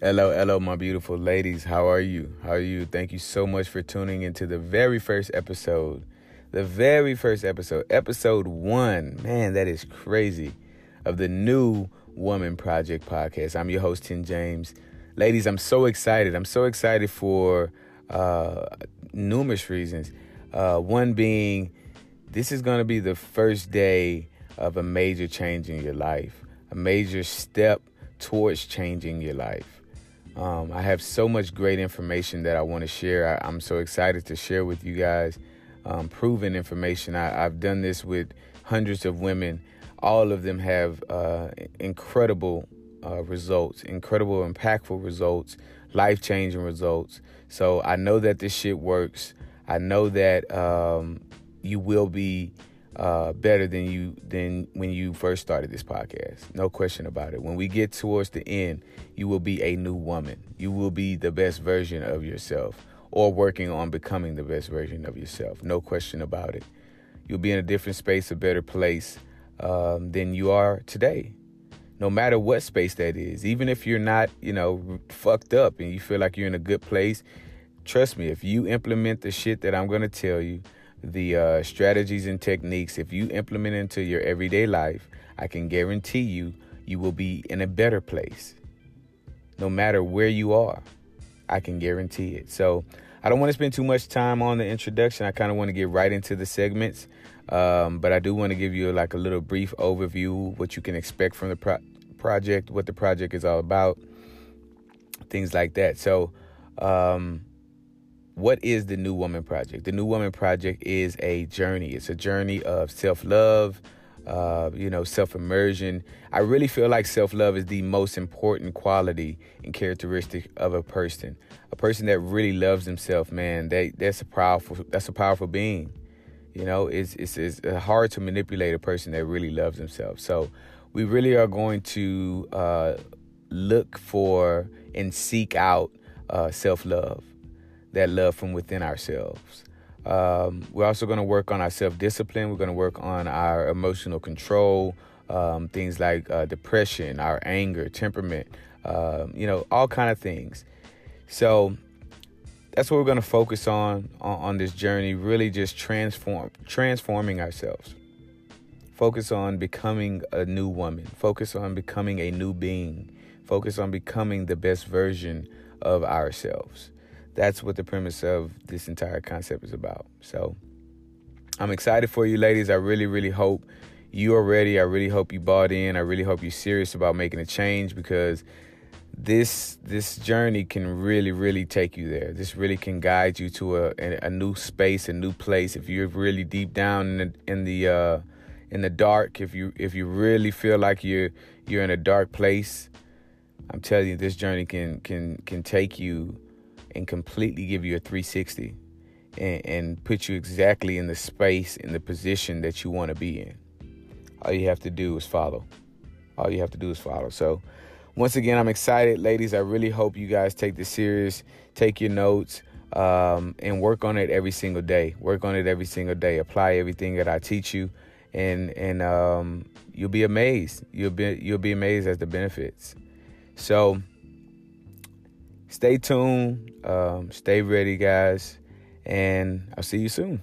Hello, hello, my beautiful ladies. How are you? How are you? Thank you so much for tuning into the very first episode. The very first episode, episode one. Man, that is crazy. Of the new Woman Project podcast. I'm your host, Tim James. Ladies, I'm so excited. I'm so excited for uh, numerous reasons. Uh, one being, this is going to be the first day of a major change in your life, a major step towards changing your life. Um, I have so much great information that I want to share. I, am so excited to share with you guys um, proven information. I, I've done this with hundreds of women. All of them have uh, incredible uh, results, incredible, impactful results, life changing results. So I know that this shit works. I know that um, you will be uh, better than you than when you first started this podcast. No question about it. When we get towards the end, you will be a new woman. You will be the best version of yourself, or working on becoming the best version of yourself. No question about it. You'll be in a different space, a better place um, than you are today. No matter what space that is, even if you're not, you know, fucked up and you feel like you're in a good place, trust me, if you implement the shit that I'm gonna tell you, the uh, strategies and techniques, if you implement into your everyday life, I can guarantee you, you will be in a better place. No matter where you are, I can guarantee it. So I don't want to spend too much time on the introduction. I kind of want to get right into the segments. Um, but I do want to give you like a little brief overview, what you can expect from the pro- project, what the project is all about, things like that. So, um, what is the New Woman Project? The New Woman Project is a journey. It's a journey of self love, uh, you know, self immersion. I really feel like self love is the most important quality and characteristic of a person. A person that really loves themselves, man, they, that's a powerful that's a powerful being. You know, it's, it's it's hard to manipulate a person that really loves themselves. So we really are going to uh, look for and seek out uh, self love that love from within ourselves. Um, we're also going to work on our self discipline. We're going to work on our emotional control, um, things like uh, depression, our anger, temperament, um, you know, all kind of things. So that's what we're going to focus on, on on this journey. Really, just transform transforming ourselves. Focus on becoming a new woman. Focus on becoming a new being. Focus on becoming the best version of ourselves that's what the premise of this entire concept is about. So I'm excited for you, ladies. I really, really hope you are ready. I really hope you bought in. I really hope you're serious about making a change because this this journey can really, really take you there. This really can guide you to a a new space, a new place. If you're really deep down in the in the uh, in the dark, if you if you really feel like you're you're in a dark place, I'm telling you, this journey can can can take you and completely give you a 360 and, and put you exactly in the space, in the position that you want to be in. All you have to do is follow. All you have to do is follow. So, once again, I'm excited, ladies. I really hope you guys take this serious, take your notes, um, and work on it every single day. Work on it every single day. Apply everything that I teach you, and and um, you'll be amazed. You'll be you'll be amazed at the benefits. So stay tuned, um, stay ready, guys, and I'll see you soon.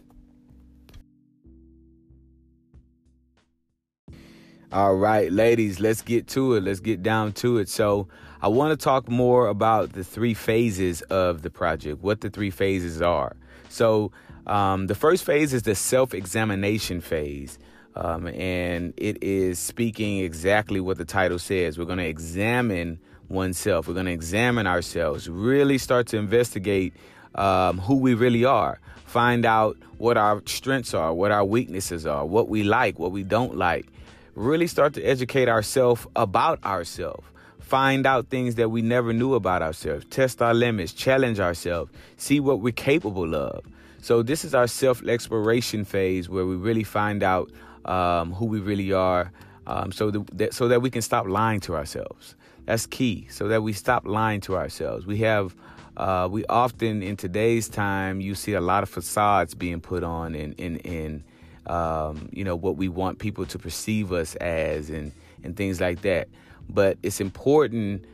All right, ladies, let's get to it. Let's get down to it. So, I want to talk more about the three phases of the project, what the three phases are. So, um, the first phase is the self examination phase. Um, and it is speaking exactly what the title says. We're going to examine oneself. We're going to examine ourselves, really start to investigate um, who we really are, find out what our strengths are, what our weaknesses are, what we like, what we don't like. Really start to educate ourselves about ourselves. Find out things that we never knew about ourselves. Test our limits, challenge ourselves, see what we're capable of. So, this is our self exploration phase where we really find out um, who we really are um, so, that, so that we can stop lying to ourselves. That's key so that we stop lying to ourselves. We have, uh, we often in today's time, you see a lot of facades being put on in, in, in um, you know, what we want people to perceive us as and, and things like that. But it's important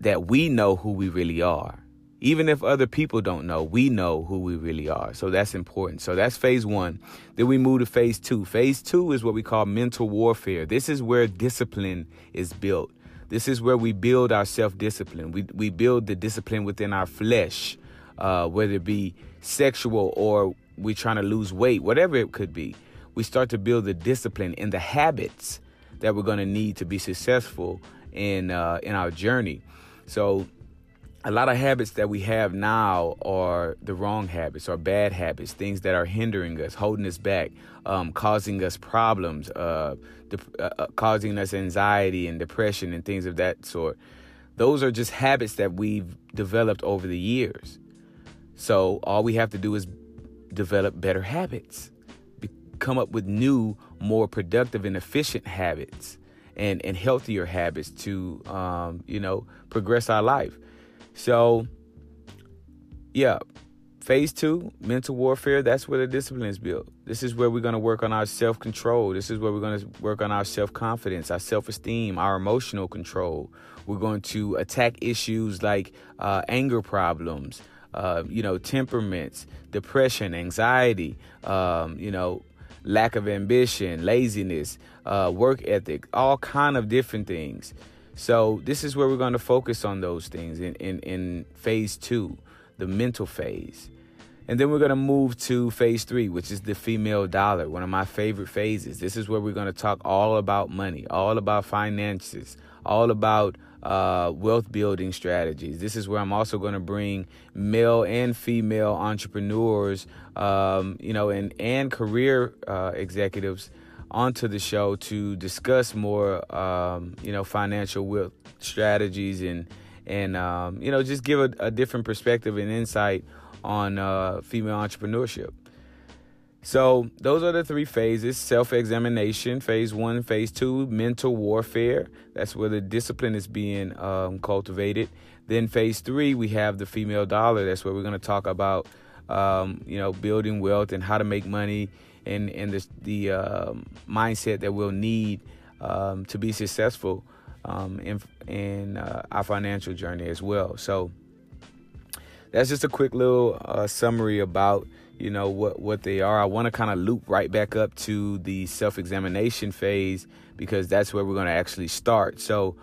that we know who we really are. Even if other people don't know, we know who we really are. So that's important. So that's phase one. Then we move to phase two. Phase two is what we call mental warfare. This is where discipline is built. This is where we build our self discipline. We, we build the discipline within our flesh, uh, whether it be sexual or we're trying to lose weight, whatever it could be. We start to build the discipline and the habits that we're going to need to be successful in uh, in our journey. So a lot of habits that we have now are the wrong habits or bad habits, things that are hindering us, holding us back, um, causing us problems, uh, uh, uh, causing us anxiety and depression and things of that sort. Those are just habits that we've developed over the years. So all we have to do is develop better habits, be- come up with new, more productive and efficient habits and, and healthier habits to, um, you know, progress our life. So, yeah, phase two, mental warfare, that's where the discipline is built. This is where we're going to work on our self control. This is where we're going to work on our self confidence, our self esteem, our emotional control. We're going to attack issues like uh, anger problems, uh, you know, temperaments, depression, anxiety, um, you know, lack of ambition, laziness, uh, work ethic, all kind of different things. So this is where we're going to focus on those things in, in, in phase two, the mental phase. And then we're going to move to phase three, which is the female dollar, one of my favorite phases. This is where we're going to talk all about money, all about finances, all about uh, wealth building strategies. This is where I'm also going to bring male and female entrepreneurs, um, you know, and, and career uh, executives onto the show to discuss more, um, you know, financial wealth strategies and and um, you know just give a, a, different perspective and insight on uh, female entrepreneurship. So those are the three phases: self-examination, phase one, phase two, mental warfare. That's where the discipline is being um, cultivated. Then phase three, we have the female dollar. That's where we're going to talk about, um, you know, building wealth and how to make money and and the, the um, mindset that we'll need um, to be successful um, in in uh, our financial journey as well. So that's just a quick little uh, summary about you know what what they are. I want to kind of loop right back up to the self examination phase because that's where we're going to actually start. So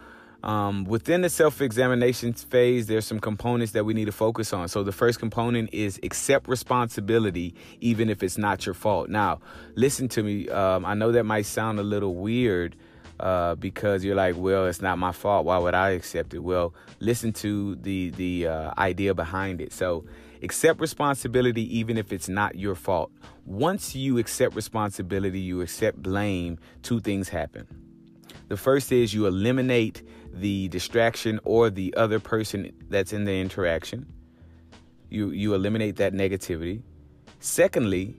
um, within the self examination phase, there's some components that we need to focus on. So, the first component is accept responsibility, even if it's not your fault. Now, listen to me. Um, I know that might sound a little weird uh, because you're like, well, it's not my fault. Why would I accept it? Well, listen to the, the uh, idea behind it. So, accept responsibility, even if it's not your fault. Once you accept responsibility, you accept blame, two things happen. The first is you eliminate the distraction or the other person that's in the interaction. You you eliminate that negativity. Secondly,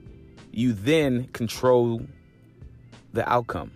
you then control the outcome.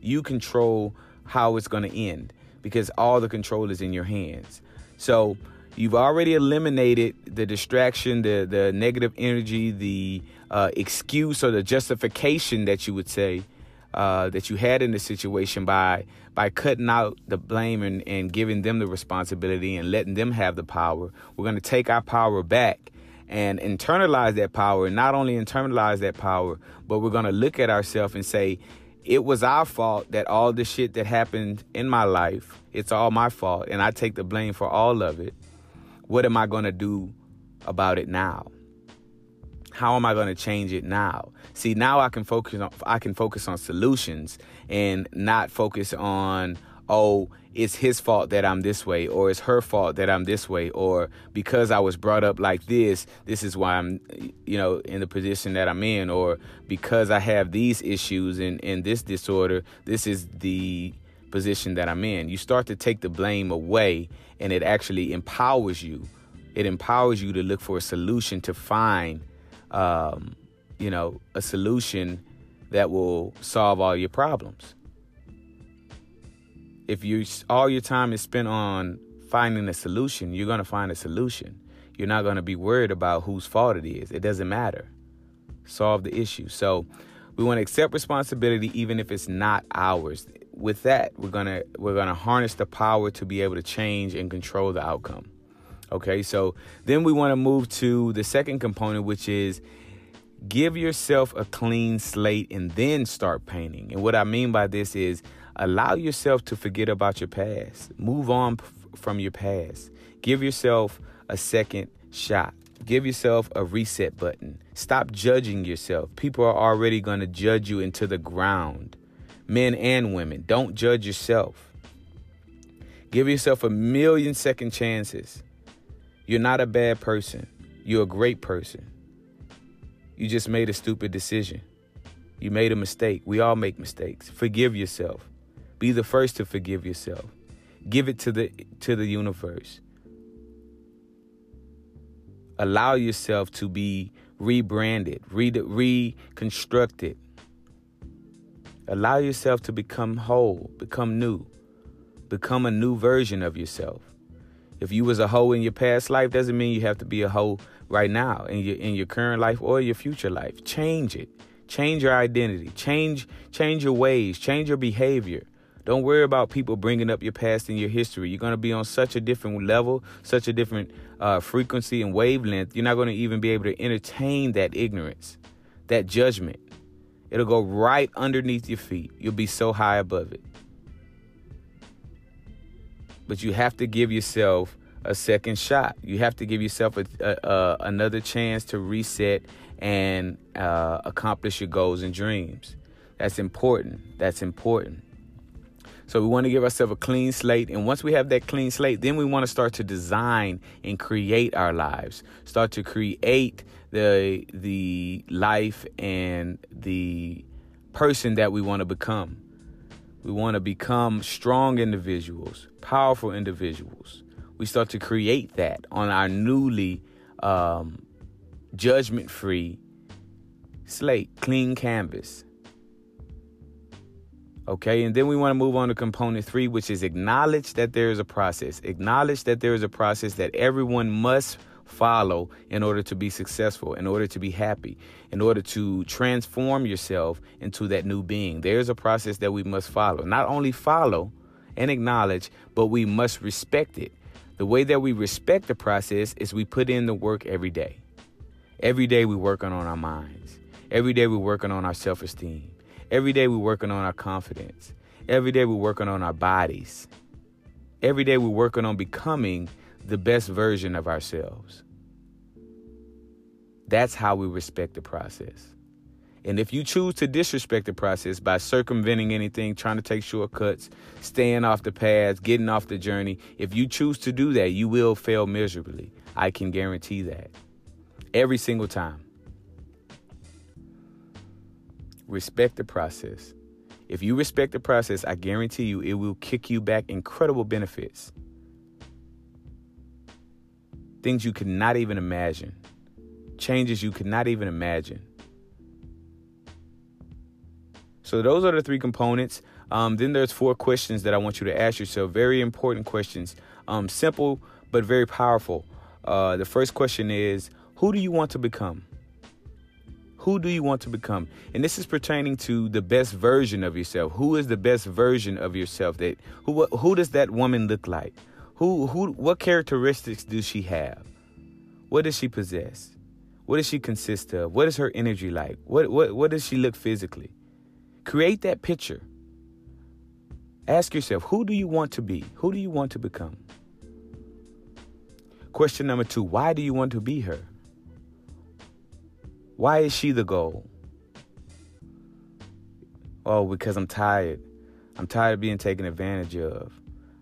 You control how it's going to end because all the control is in your hands. So, you've already eliminated the distraction, the the negative energy, the uh, excuse or the justification that you would say uh, that you had in the situation by by cutting out the blame and, and giving them the responsibility and letting them have the power. We're going to take our power back and internalize that power. And not only internalize that power, but we're going to look at ourselves and say, it was our fault that all the shit that happened in my life, it's all my fault. And I take the blame for all of it. What am I going to do about it now? How am I going to change it now? See, now I can focus on I can focus on solutions and not focus on oh, it's his fault that I'm this way or it's her fault that I'm this way or because I was brought up like this, this is why I'm you know in the position that I'm in or because I have these issues and and this disorder, this is the position that I'm in. You start to take the blame away and it actually empowers you. It empowers you to look for a solution to find um, you know, a solution that will solve all your problems. If you all your time is spent on finding a solution, you're going to find a solution. You're not going to be worried about whose fault it is. It doesn't matter. Solve the issue. So, we want to accept responsibility even if it's not ours. with that, we're gonna we're gonna harness the power to be able to change and control the outcome. Okay, so then we want to move to the second component, which is give yourself a clean slate and then start painting. And what I mean by this is allow yourself to forget about your past, move on p- from your past, give yourself a second shot. Give yourself a reset button. Stop judging yourself. People are already going to judge you into the ground. Men and women, don't judge yourself. Give yourself a million second chances. You're not a bad person. You're a great person. You just made a stupid decision. You made a mistake. We all make mistakes. Forgive yourself. Be the first to forgive yourself. Give it to the to the universe allow yourself to be rebranded, re- reconstructed. Allow yourself to become whole, become new, become a new version of yourself. If you was a hoe in your past life, doesn't mean you have to be a hoe right now in your in your current life or your future life. Change it. Change your identity. Change change your ways. Change your behavior. Don't worry about people bringing up your past and your history. You're going to be on such a different level, such a different uh, frequency and wavelength. You're not going to even be able to entertain that ignorance, that judgment. It'll go right underneath your feet. You'll be so high above it. But you have to give yourself a second shot. You have to give yourself a, a, a another chance to reset and uh, accomplish your goals and dreams. That's important. That's important. So we want to give ourselves a clean slate. And once we have that clean slate, then we want to start to design and create our lives. Start to create the the life and the person that we want to become. We want to become strong individuals, powerful individuals. We start to create that on our newly um, judgment free slate, clean canvas. Okay, and then we want to move on to component three, which is acknowledge that there is a process. Acknowledge that there is a process that everyone must follow in order to be successful, in order to be happy, in order to transform yourself into that new being. There's a process that we must follow. Not only follow and acknowledge, but we must respect it. The way that we respect the process is we put in the work every day. Every day we're working on our minds. Every day we're working on our self esteem. Every day we're working on our confidence. Every day we're working on our bodies. Every day we're working on becoming the best version of ourselves. That's how we respect the process. And if you choose to disrespect the process by circumventing anything, trying to take shortcuts, staying off the paths, getting off the journey, if you choose to do that, you will fail miserably. I can guarantee that. Every single time. Respect the process. If you respect the process, I guarantee you it will kick you back incredible benefits. Things you could not even imagine. Changes you could not even imagine. So those are the three components. Um, then there's four questions that I want you to ask yourself. Very important questions. Um, simple but very powerful. Uh, the first question is, who do you want to become? Who do you want to become? And this is pertaining to the best version of yourself. Who is the best version of yourself? That who who does that woman look like? Who who what characteristics does she have? What does she possess? What does she consist of? What is her energy like? What what what does she look physically? Create that picture. Ask yourself, who do you want to be? Who do you want to become? Question number 2, why do you want to be her? Why is she the goal? Oh, because I'm tired. I'm tired of being taken advantage of.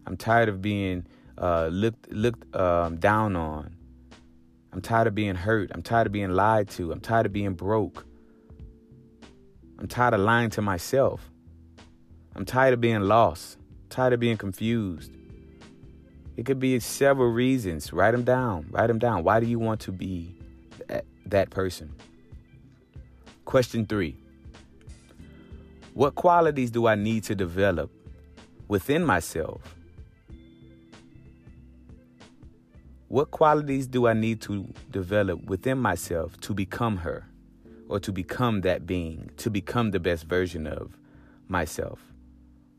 I'm tired of being uh, looked looked um, down on. I'm tired of being hurt. I'm tired of being lied to. I'm tired of being broke. I'm tired of lying to myself. I'm tired of being lost. I'm tired of being confused. It could be several reasons. Write them down. Write them down. Why do you want to be that, that person? Question three What qualities do I need to develop within myself? What qualities do I need to develop within myself to become her or to become that being, to become the best version of myself?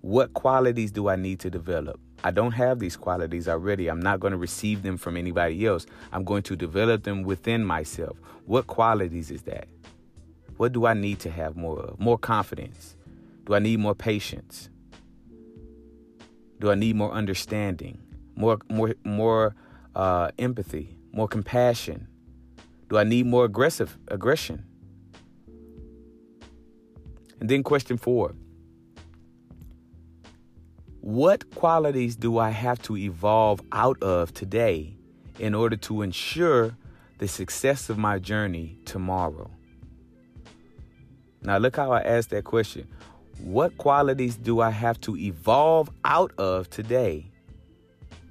What qualities do I need to develop? I don't have these qualities already. I'm not going to receive them from anybody else. I'm going to develop them within myself. What qualities is that? What do I need to have more of? More confidence? Do I need more patience? Do I need more understanding? More more more uh, empathy? More compassion? Do I need more aggressive aggression? And then question 4. What qualities do I have to evolve out of today in order to ensure the success of my journey tomorrow? Now, look how I asked that question. What qualities do I have to evolve out of today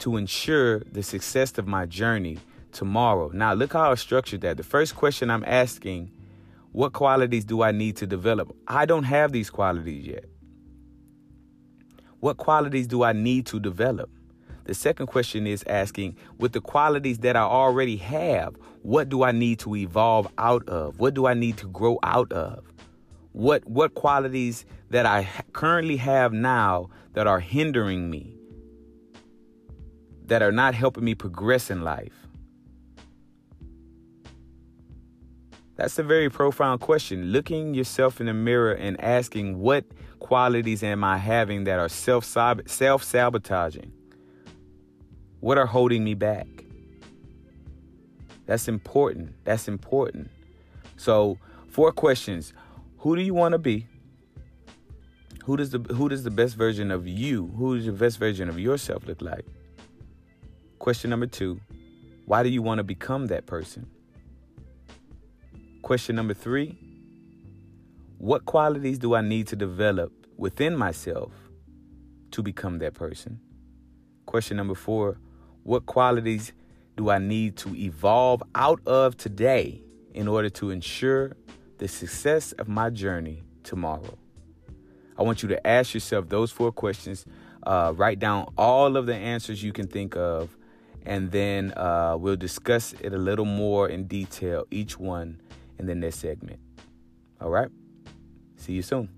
to ensure the success of my journey tomorrow? Now, look how I structured that. The first question I'm asking, what qualities do I need to develop? I don't have these qualities yet. What qualities do I need to develop? The second question is asking, with the qualities that I already have, what do I need to evolve out of? What do I need to grow out of? What what qualities that I currently have now that are hindering me? That are not helping me progress in life? That's a very profound question. Looking yourself in the mirror and asking what qualities am I having that are self self sabotaging? What are holding me back? That's important. That's important. So, four questions. Who do you want to be? Who does the who does the best version of you? Who does the best version of yourself look like? Question number 2. Why do you want to become that person? Question number three What qualities do I need to develop within myself to become that person? Question number four What qualities do I need to evolve out of today in order to ensure the success of my journey tomorrow? I want you to ask yourself those four questions. Uh, write down all of the answers you can think of, and then uh, we'll discuss it a little more in detail, each one in the next segment. All right? See you soon.